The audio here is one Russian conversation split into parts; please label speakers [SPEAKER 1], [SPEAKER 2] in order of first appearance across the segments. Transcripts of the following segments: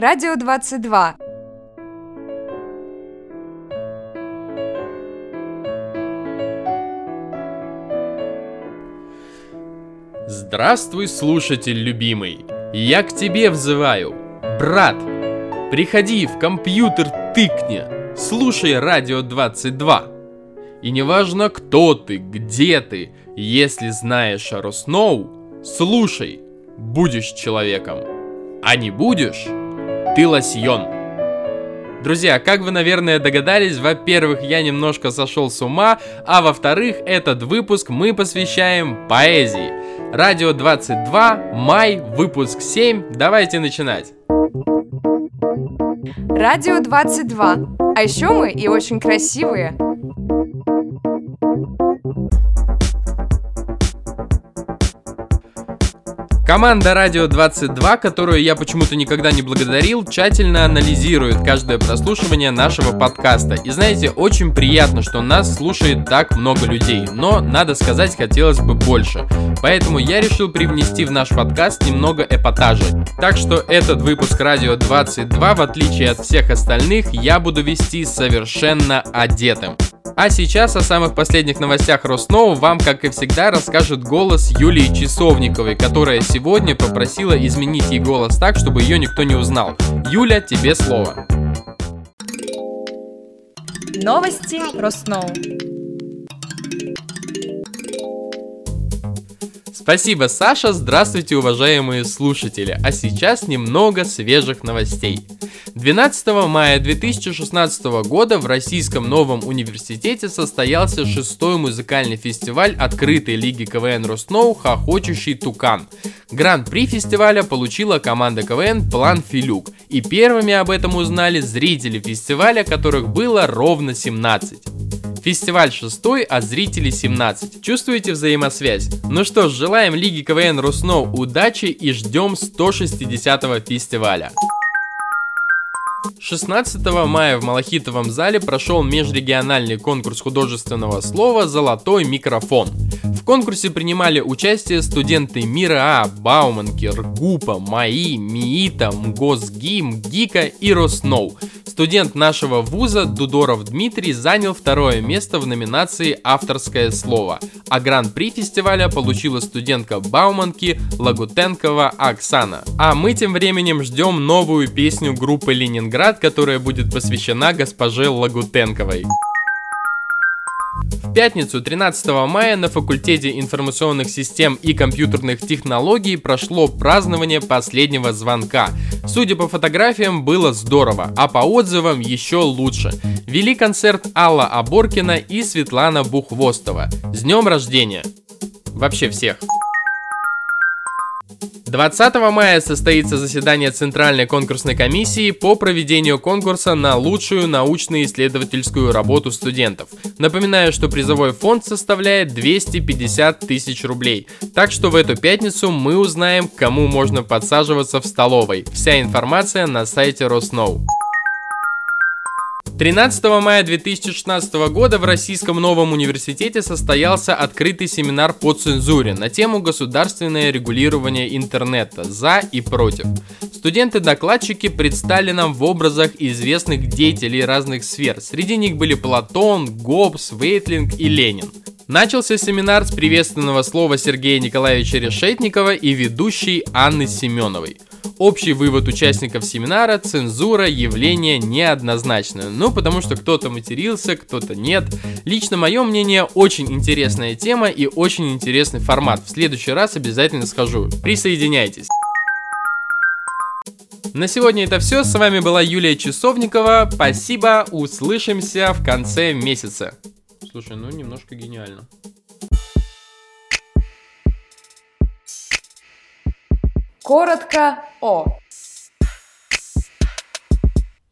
[SPEAKER 1] Радио 22.
[SPEAKER 2] Здравствуй, слушатель любимый! Я к тебе взываю, брат! Приходи в компьютер тыкни, слушай радио 22. И неважно кто ты, где ты, если знаешь о Росноу, слушай, будешь человеком. А не будешь, ты лосьон. Друзья, как вы, наверное, догадались, во-первых, я немножко сошел с ума, а во-вторых, этот выпуск мы посвящаем поэзии. Радио 22, май, выпуск 7, давайте начинать.
[SPEAKER 1] Радио 22. А еще мы и очень красивые.
[SPEAKER 2] Команда Радио 22, которую я почему-то никогда не благодарил, тщательно анализирует каждое прослушивание нашего подкаста. И знаете, очень приятно, что нас слушает так много людей, но, надо сказать, хотелось бы больше. Поэтому я решил привнести в наш подкаст немного эпатажа. Так что этот выпуск Радио 22, в отличие от всех остальных, я буду вести совершенно одетым. А сейчас о самых последних новостях Росноу вам, как и всегда, расскажет голос Юлии Часовниковой, которая сегодня попросила изменить ей голос так, чтобы ее никто не узнал. Юля, тебе слово.
[SPEAKER 1] Новости Росноу.
[SPEAKER 2] Спасибо, Саша. Здравствуйте, уважаемые слушатели. А сейчас немного свежих новостей. 12 мая 2016 года в Российском новом университете состоялся шестой музыкальный фестиваль открытой лиги КВН Росноу «Хохочущий тукан». Гран-при фестиваля получила команда КВН «План Филюк». И первыми об этом узнали зрители фестиваля, которых было ровно 17. Фестиваль 6, а зрители 17. Чувствуете взаимосвязь? Ну что ж, желаем Лиге КВН Русноу удачи и ждем 160-го фестиваля. 16 мая в Малахитовом зале прошел межрегиональный конкурс художественного слова «Золотой микрофон». В конкурсе принимали участие студенты Мира А, Бауманки, РГУПа, МАИ, МИИТа, МГОСГИ, МГИКа и Росноу. Студент нашего вуза Дудоров Дмитрий занял второе место в номинации «Авторское слово», а гран-при фестиваля получила студентка Бауманки Лагутенкова Оксана. А мы тем временем ждем новую песню группы Ленинград, которая будет посвящена госпоже Лагутенковой. В пятницу 13 мая на факультете информационных систем и компьютерных технологий прошло празднование последнего звонка. Судя по фотографиям, было здорово, а по отзывам еще лучше. Вели концерт Алла Аборкина и Светлана Бухвостова. С днем рождения! Вообще всех! 20 мая состоится заседание Центральной конкурсной комиссии по проведению конкурса на лучшую научно-исследовательскую работу студентов. Напоминаю, что призовой фонд составляет 250 тысяч рублей. Так что в эту пятницу мы узнаем, кому можно подсаживаться в столовой. Вся информация на сайте Росноу. 13 мая 2016 года в Российском новом университете состоялся открытый семинар по цензуре на тему государственное регулирование интернета за и против. Студенты-докладчики предстали нам в образах известных деятелей разных сфер. Среди них были Платон, Гоббс, Вейтлинг и Ленин. Начался семинар с приветственного слова Сергея Николаевича Решетникова и ведущей Анны Семеновой. Общий вывод участников семинара – цензура – явление неоднозначное. Ну, потому что кто-то матерился, кто-то нет. Лично мое мнение – очень интересная тема и очень интересный формат. В следующий раз обязательно схожу. Присоединяйтесь. На сегодня это все. С вами была Юлия Часовникова. Спасибо. Услышимся в конце месяца. Слушай, ну немножко гениально.
[SPEAKER 1] Коротко о.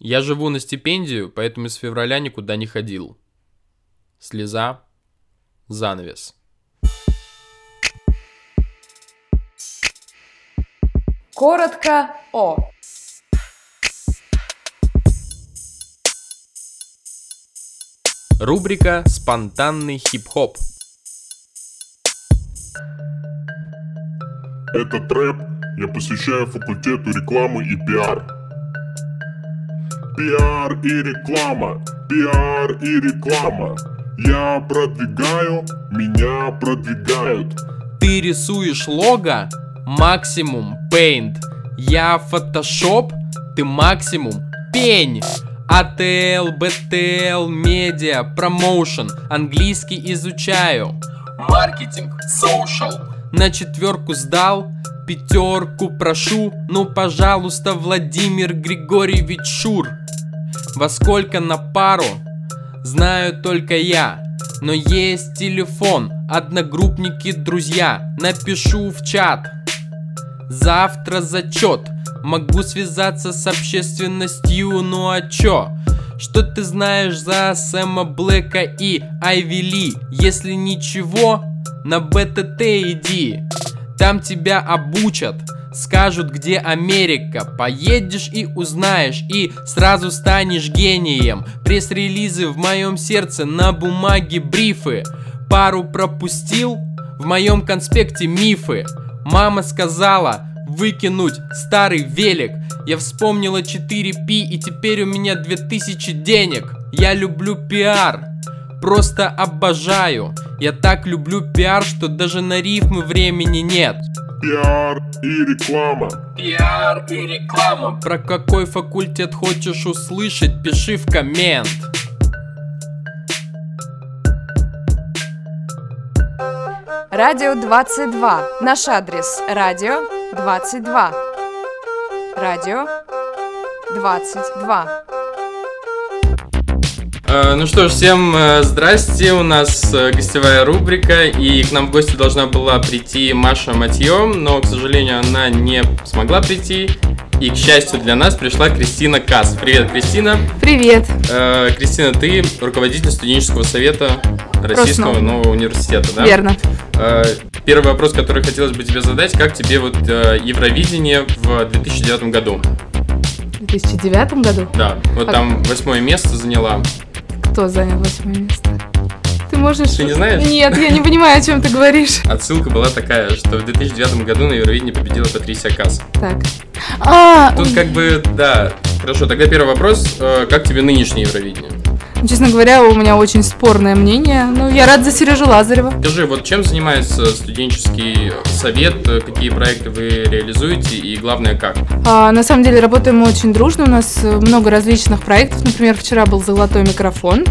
[SPEAKER 2] Я живу на стипендию, поэтому с февраля никуда не ходил. Слеза. Занавес.
[SPEAKER 1] Коротко о.
[SPEAKER 2] Рубрика «Спонтанный хип-хоп».
[SPEAKER 3] Этот рэп я посвящаю факультету рекламы и пиар. Пиар и реклама, пиар и реклама. Я продвигаю, меня продвигают.
[SPEAKER 2] Ты рисуешь лого, максимум Paint. Я Photoshop, ты максимум пень. ATL, BTL, медиа, промоушен, английский изучаю. Маркетинг, social. На четверку сдал, пятерку прошу, ну пожалуйста, Владимир Григорьевич Шур. Во сколько на пару? Знаю только я. Но есть телефон, одногруппники, друзья. Напишу в чат. Завтра зачет. Могу связаться с общественностью, ну а чё? Что ты знаешь за Сэма Блэка и Айви Ли? Если ничего, на БТТ иди. Там тебя обучат, скажут, где Америка. Поедешь и узнаешь, и сразу станешь гением. Пресс-релизы в моем сердце, на бумаге брифы. Пару пропустил, в моем конспекте мифы. Мама сказала выкинуть старый велик. Я вспомнила 4P и теперь у меня 2000 денег. Я люблю пиар, просто обожаю. Я так люблю пиар, что даже на рифмы времени нет.
[SPEAKER 3] Пиар и реклама.
[SPEAKER 2] Пиар и реклама. Про какой факультет хочешь услышать, пиши в коммент.
[SPEAKER 1] Радио 22. Наш адрес. Радио 22. Радио 22.
[SPEAKER 2] Э, Ну что ж, всем э, здрасте, у нас э, гостевая рубрика, и к нам в гости должна была прийти Маша Матье, но, к сожалению, она не смогла прийти, и, к счастью для нас, пришла Кристина Кас. Привет, Кристина.
[SPEAKER 1] Привет.
[SPEAKER 2] Э, Кристина, ты руководитель студенческого совета Российского
[SPEAKER 1] Роснового.
[SPEAKER 2] нового университета, да?
[SPEAKER 1] Верно.
[SPEAKER 2] Э, Первый вопрос, который хотелось бы тебе задать, как тебе вот э, Евровидение в 2009 году?
[SPEAKER 4] В 2009 году
[SPEAKER 2] Да, вот
[SPEAKER 4] А-
[SPEAKER 2] там восьмое место заняла.
[SPEAKER 4] Кто занял восьмое место? Ты можешь...
[SPEAKER 2] Ты не знаешь?
[SPEAKER 4] Нет, я не понимаю, о чем ты говоришь.
[SPEAKER 2] Отсылка была такая, что в 2009 году на Евровидении победила Патрисия Касс.
[SPEAKER 4] Так. А,
[SPEAKER 2] Тут как бы, да, хорошо, тогда первый вопрос, э, как тебе нынешнее Евровидение?
[SPEAKER 4] Честно говоря, у меня очень спорное мнение. Ну, я рад за Сережу Лазарева.
[SPEAKER 2] Скажи, вот чем занимается студенческий совет, какие проекты вы реализуете и главное как?
[SPEAKER 4] А, на самом деле работаем мы очень дружно, у нас много различных проектов. Например, вчера был золотой микрофон.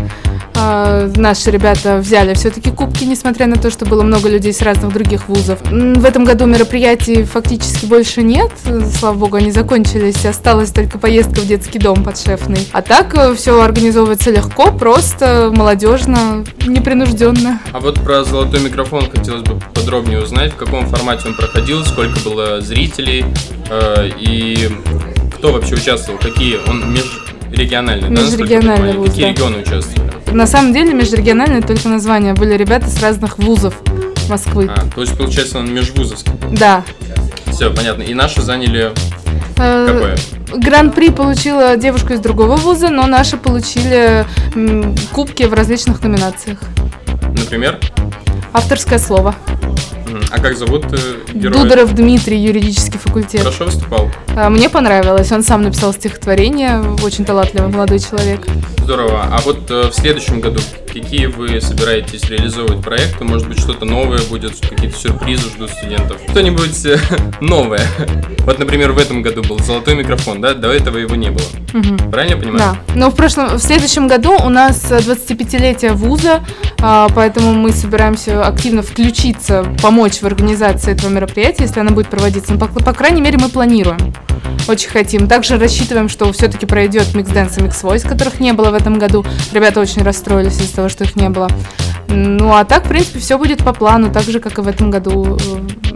[SPEAKER 4] А, наши ребята взяли все-таки кубки, несмотря на то, что было много людей с разных других вузов. В этом году мероприятий фактически больше нет. Слава богу, они закончились. Осталась только поездка в детский дом подшефный. А так все организовывается легко, просто, молодежно, непринужденно.
[SPEAKER 2] А вот про золотой микрофон хотелось бы подробнее узнать, в каком формате он проходил, сколько было зрителей э, и кто вообще участвовал, какие, он межрегиональный, да,
[SPEAKER 4] Межрегиональный вуз,
[SPEAKER 2] какие
[SPEAKER 4] да.
[SPEAKER 2] регионы участвовали?
[SPEAKER 4] На самом деле межрегиональное только название. Были ребята с разных вузов Москвы.
[SPEAKER 2] А, то есть получается он межвузовский.
[SPEAKER 4] Да.
[SPEAKER 2] Все, понятно. И наши заняли
[SPEAKER 4] Э,
[SPEAKER 2] какое?
[SPEAKER 4] Гран-при получила девушка из другого вуза, но наши получили кубки в различных номинациях.
[SPEAKER 2] Например?
[SPEAKER 4] Авторское слово.
[SPEAKER 2] А как зовут э, героя?
[SPEAKER 4] Дудоров Дмитрий, юридический факультет.
[SPEAKER 2] Хорошо выступал?
[SPEAKER 4] А, Мне понравилось. Он сам написал стихотворение. Очень талантливый молодой человек.
[SPEAKER 2] Здорово. А вот э, в следующем году какие вы собираетесь реализовывать проекты? Может быть, что-то новое будет, какие-то сюрпризы ждут студентов? Что-нибудь э, новое. Вот, например, в этом году был золотой микрофон, да? До этого его не было.
[SPEAKER 4] Мгм.
[SPEAKER 2] Правильно я понимаю?
[SPEAKER 4] Да. Но в прошлом, в следующем году у нас э, 25-летие вуза, а, поэтому мы собираемся активно включиться, помочь в организации этого мероприятия, если оно будет проводиться. Ну, по, по крайней мере, мы планируем. Очень хотим. Также рассчитываем, что все-таки пройдет Mix Dance и Mix Voice, которых не было в этом году. Ребята очень расстроились из-за того, что их не было. Ну, а так, в принципе, все будет по плану, так же, как и в этом году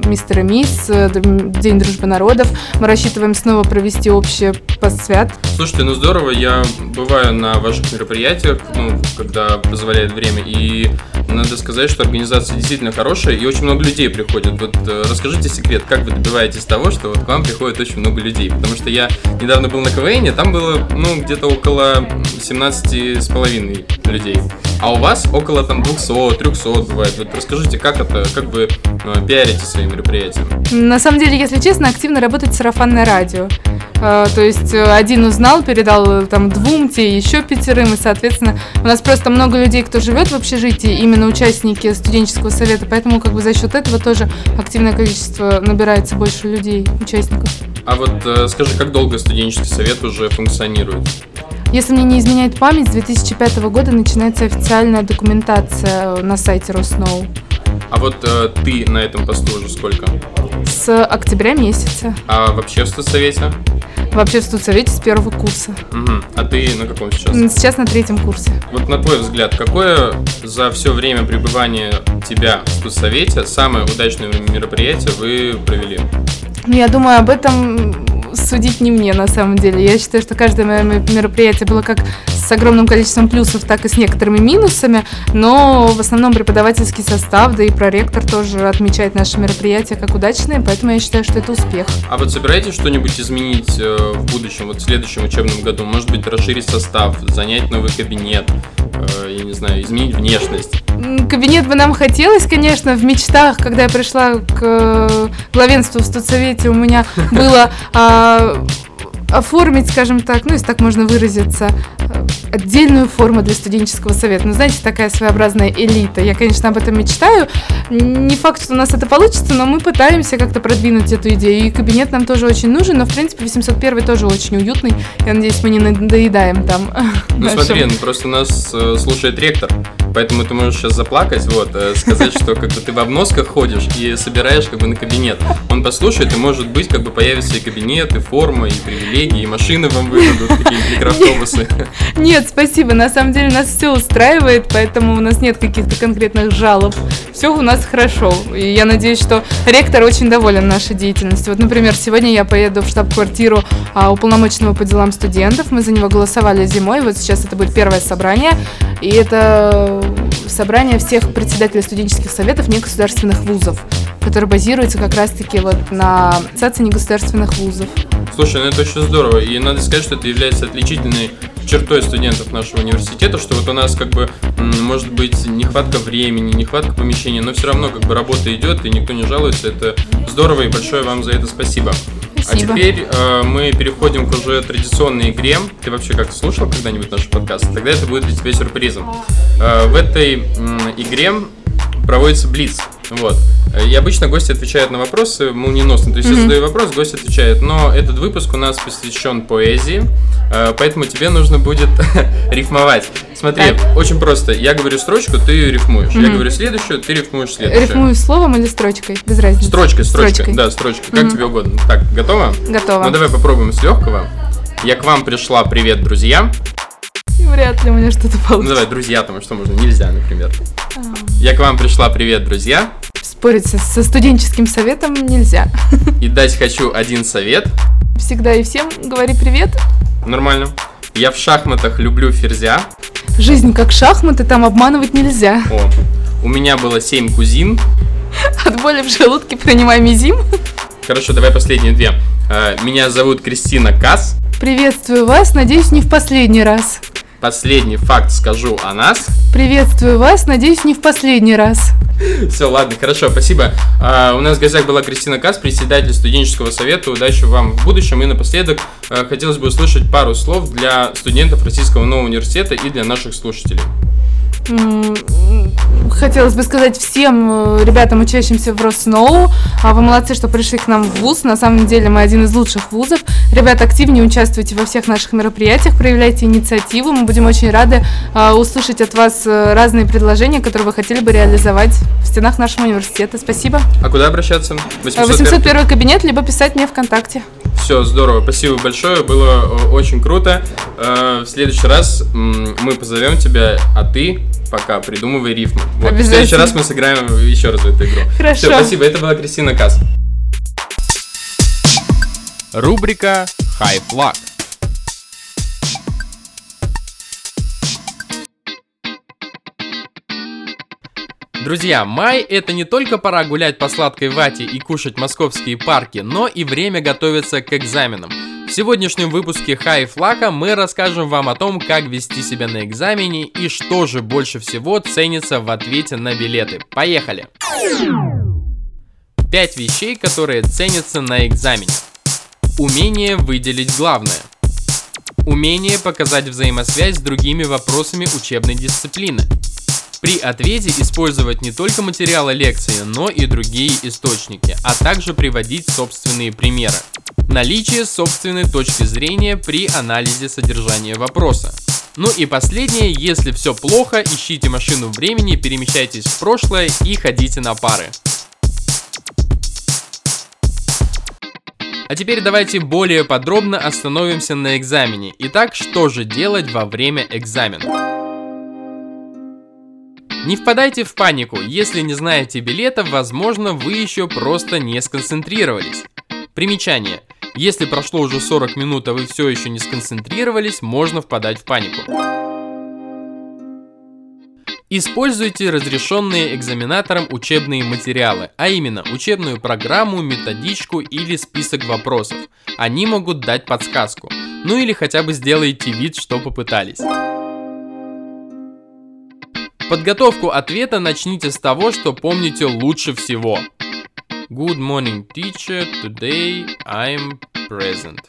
[SPEAKER 4] мистер и мисс, э, День дружбы народов. Мы рассчитываем снова провести общее посвят.
[SPEAKER 2] Слушайте, ну здорово, я бываю на ваших мероприятиях, ну, когда позволяет время, и надо сказать, что организация действительно хорошая, и очень много людей приходит. Вот э, расскажите секрет, как вы добиваетесь того, что вот к вам приходит очень много людей? Потому что я недавно был на КВН, там было, ну, где-то около 17 с половиной людей. А у вас около там 200, 300 бывает. Вот расскажите, как это, как вы э, пиарите свои?
[SPEAKER 4] На самом деле, если честно, активно работает сарафанное радио. Э, То есть э, один узнал, передал э, там двум, те еще пятерым, и, соответственно, у нас просто много людей, кто живет в общежитии, именно участники студенческого совета, поэтому как бы за счет этого тоже активное количество набирается больше людей, участников.
[SPEAKER 2] А вот э, скажи, как долго студенческий совет уже функционирует?
[SPEAKER 4] Если мне не изменяет память, с 2005 года начинается официальная документация на сайте Росноу.
[SPEAKER 2] А вот э, ты на этом посту уже сколько?
[SPEAKER 4] С октября месяца.
[SPEAKER 2] А вообще в студсовете?
[SPEAKER 4] Вообще в студсовете с первого курса.
[SPEAKER 2] Мгм. А ты на каком сейчас?
[SPEAKER 4] Сейчас на третьем курсе.
[SPEAKER 2] Вот на твой взгляд, какое за все время пребывания тебя в студсовете самое удачное мероприятие вы провели?
[SPEAKER 4] Ну, я думаю, об этом судить не мне, на самом деле. Я считаю, что каждое мое ме- мероприятие было как с огромным количеством плюсов, так и с некоторыми минусами, но в основном преподавательский состав, да и проректор тоже отмечает наши мероприятия как удачные, поэтому я считаю, что это успех.
[SPEAKER 2] А вот собираетесь что-нибудь изменить э, в будущем, вот в следующем учебном году? Может быть, расширить состав, занять новый кабинет, я не знаю, изменить внешность?
[SPEAKER 4] Кабинет бы нам хотелось, конечно, в мечтах, когда я пришла к э, главенству в студсовете, у меня было а, оформить, скажем так, ну, если так можно выразиться, э, отдельную форму для студенческого совета. Ну, знаете, такая своеобразная элита. Я, конечно, об этом мечтаю. Не факт, что у нас это получится, но мы пытаемся как-то продвинуть эту идею. И кабинет нам тоже очень нужен, но, в принципе, 801 тоже очень уютный. Я надеюсь, мы не надоедаем там.
[SPEAKER 2] Ну
[SPEAKER 4] нашим.
[SPEAKER 2] смотри, ну, просто нас э, слушает ректор, поэтому ты можешь сейчас заплакать, вот, э, сказать, что как бы ты в обносках ходишь и собираешь как бы на кабинет. Он послушает, и может быть как бы появится и кабинет, и форма, и привилегии, и машины вам выдадут, какие-нибудь микроавтобусы.
[SPEAKER 4] Нет, спасибо. На самом деле нас все устраивает, поэтому у нас нет каких-то конкретных жалоб. Все у нас хорошо. И я надеюсь, что ректор очень доволен нашей деятельностью. Вот, например, сегодня я поеду в штаб-квартиру а, уполномоченного по делам студентов. Мы за него голосовали зимой. Вот сейчас это будет первое собрание. И это собрание всех председателей студенческих советов негосударственных вузов, которое базируется как раз-таки вот на ассоциации негосударственных вузов.
[SPEAKER 2] Слушай, ну это очень здорово, и надо сказать, что это является отличительной чертой студентов нашего университета, что вот у нас как бы может быть нехватка времени, нехватка помещения, но все равно как бы работа идет, и никто не жалуется, это здорово, и большое вам за это спасибо.
[SPEAKER 4] Спасибо.
[SPEAKER 2] А теперь э, мы переходим к уже традиционной игре. Ты вообще как слушал когда-нибудь наш подкаст? Тогда это будет для тебя сюрпризом. Э, в этой м, игре проводится блиц. Вот. И обычно гости отвечают на вопросы молниеносно. То есть я задаю вопрос, гость отвечает. Но этот выпуск у нас посвящен поэзии, э, поэтому тебе нужно будет рифмовать. Смотри,
[SPEAKER 4] Так.
[SPEAKER 2] очень просто. Я говорю строчку, ты ее рифмуешь. Я говорю следующую, ты рифмуешь следующую.
[SPEAKER 4] Рифмую словом или строчкой? Без разницы.
[SPEAKER 2] Строчкой, строчкой.
[SPEAKER 4] Строчкой.
[SPEAKER 2] Да, строчкой. Как тебе угодно. Так, готово?
[SPEAKER 4] Готово.
[SPEAKER 2] Ну давай попробуем с легкого. Я к вам пришла, привет, друзья.
[SPEAKER 4] Вряд ли у меня что-то
[SPEAKER 2] Ну
[SPEAKER 4] получится.
[SPEAKER 2] давай, друзья, там что можно, нельзя, например. Я к вам пришла, привет, друзья.
[SPEAKER 4] Спорить со, студенческим советом нельзя.
[SPEAKER 2] И дать хочу один совет.
[SPEAKER 4] Всегда и всем говори привет.
[SPEAKER 2] Нормально. Я в шахматах люблю ферзя.
[SPEAKER 4] Жизнь как шахматы, там обманывать нельзя.
[SPEAKER 2] О, у меня было семь кузин.
[SPEAKER 4] От боли в желудке принимай мизим.
[SPEAKER 2] Хорошо, давай последние две. Э, Меня зовут Кристина Касс.
[SPEAKER 4] Приветствую вас, надеюсь, не в последний раз.
[SPEAKER 2] Последний факт скажу о нас.
[SPEAKER 4] Приветствую вас, надеюсь, не в последний раз.
[SPEAKER 2] Все, ладно, хорошо, спасибо. А, у нас в гостях была Кристина Кас, председатель студенческого совета. Удачи вам в будущем. И напоследок э, хотелось бы услышать пару слов для студентов Российского нового университета и для наших слушателей.
[SPEAKER 4] Хотелось бы сказать всем э, ребятам, учащимся в Росноу, а вы молодцы, что пришли к нам в ВУЗ. На самом деле мы один из лучших вузов. Ребята, активнее участвуйте во всех наших мероприятиях, проявляйте инициативу. Мы будем очень рады а, услышать от вас э, разные предложения, которые вы хотели бы реализовать в стенах нашего университета. Спасибо.
[SPEAKER 2] А куда обращаться?
[SPEAKER 4] 801 кабинет, либо писать мне ВКонтакте.
[SPEAKER 2] Все, здорово, спасибо большое, было э, очень круто. Э, В следующий раз мы позовем тебя, а ты пока придумывай рифмы. Вот, в следующий раз мы сыграем еще раз в эту игру.
[SPEAKER 4] Хорошо.
[SPEAKER 2] Все, спасибо, это была Кристина Касс. Рубрика High Flag. Друзья, май это не только пора гулять по сладкой вате и кушать московские парки, но и время готовиться к экзаменам. В сегодняшнем выпуске Хай Флака мы расскажем вам о том, как вести себя на экзамене и что же больше всего ценится в ответе на билеты. Поехали! Пять вещей, которые ценятся на экзамене. Умение выделить главное. Умение показать взаимосвязь с другими вопросами учебной дисциплины. При ответе использовать не только материалы лекции, но и другие источники, а также приводить собственные примеры. Наличие собственной точки зрения при анализе содержания вопроса. Ну и последнее, если все плохо, ищите машину времени, перемещайтесь в прошлое и ходите на пары. А теперь давайте более подробно остановимся на экзамене. Итак, что же делать во время экзамена? Не впадайте в панику, если не знаете билета, возможно, вы еще просто не сконцентрировались. Примечание. Если прошло уже 40 минут, а вы все еще не сконцентрировались, можно впадать в панику. Используйте разрешенные экзаменатором учебные материалы, а именно учебную программу, методичку или список вопросов. Они могут дать подсказку. Ну или хотя бы сделайте вид, что попытались. Подготовку ответа начните с того, что помните лучше всего. Good morning, teacher. Today I'm present.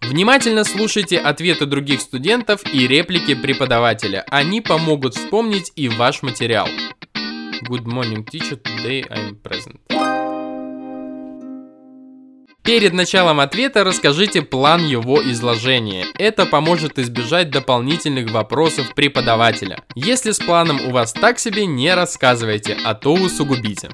[SPEAKER 2] Внимательно слушайте ответы других студентов и реплики преподавателя. Они помогут вспомнить и ваш материал. Good morning, teacher. Today I'm present. Перед началом ответа расскажите план его изложения. Это поможет избежать дополнительных вопросов преподавателя. Если с планом у вас так себе, не рассказывайте, а то усугубите.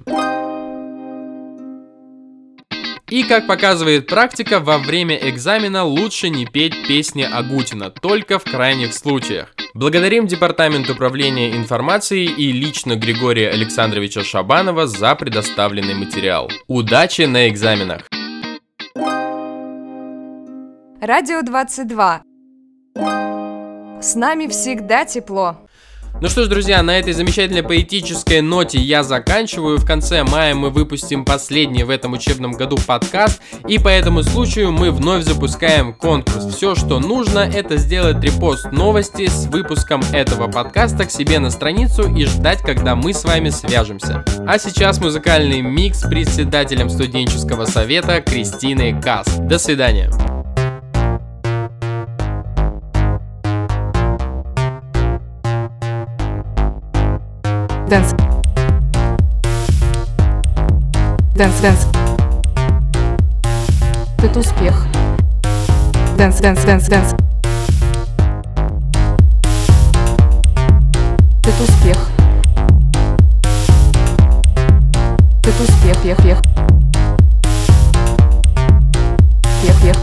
[SPEAKER 2] И как показывает практика, во время экзамена лучше не петь песни Агутина, только в крайних случаях. Благодарим Департамент управления информацией и лично Григория Александровича Шабанова за предоставленный материал. Удачи на экзаменах!
[SPEAKER 1] Радио 22. С нами всегда тепло.
[SPEAKER 2] Ну что ж, друзья, на этой замечательной поэтической ноте я заканчиваю. В конце мая мы выпустим последний в этом учебном году подкаст, и по этому случаю мы вновь запускаем конкурс. Все, что нужно, это сделать репост новости с выпуском этого подкаста к себе на страницу и ждать, когда мы с вами свяжемся. А сейчас музыкальный микс с председателем студенческого совета Кристиной Касс. До свидания.
[SPEAKER 4] Dance. Dance, dance. Это успех. Dance, dance, dance, dance. Это успех. Это успех, ех, ех. Ех, ех.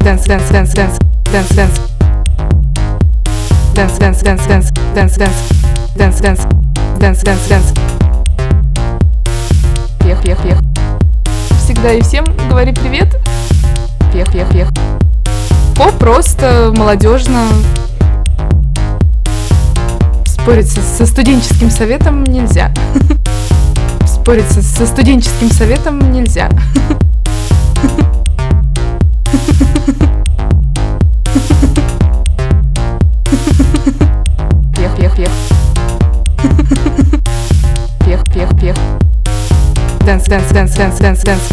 [SPEAKER 4] Dance, dance, dance, dance, dance, dance. Dance, dance, dance, dance, dance, dance. Дэнс, дэнс, дэнс, дэнс, дэнс. Пех, пех, пех. Всегда и всем говори привет. Пех, пех, пех. Поп просто молодежно. Спорить со студенческим советом нельзя. Спорить со студенческим советом нельзя. dance, dance, dance, dance, dance.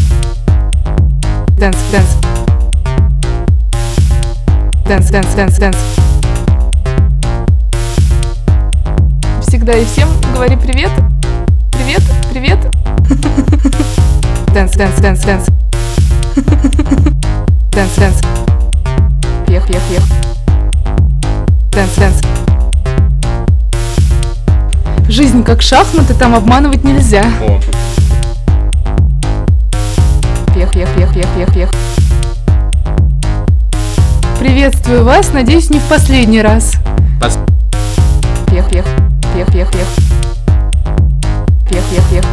[SPEAKER 4] Dance, dance. Dance, dance, dance, dance. Всегда и всем говори привет. Привет, привет. Dance, dance, dance, dance. Dance, dance. Пех, пех, пех. Dance, dance. Жизнь как шахматы, там обманывать нельзя.
[SPEAKER 2] О.
[SPEAKER 4] Ех, ех, ех. Приветствую вас, надеюсь, не в последний раз.
[SPEAKER 2] Пос...
[SPEAKER 4] Ех, ех, ех, ех, ех. Ех, ех, ех.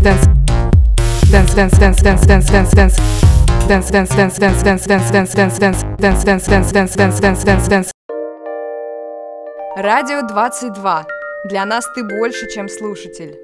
[SPEAKER 4] Dance. Dance, dance, dance, dance, dance, dance, dance. Dance, dance, dance, dance, dance, dance, dance, dance, dance, dance, dance, dance, dance, dance, dance, dance, dance.
[SPEAKER 1] Радио 22. Для нас ты больше, чем слушатель.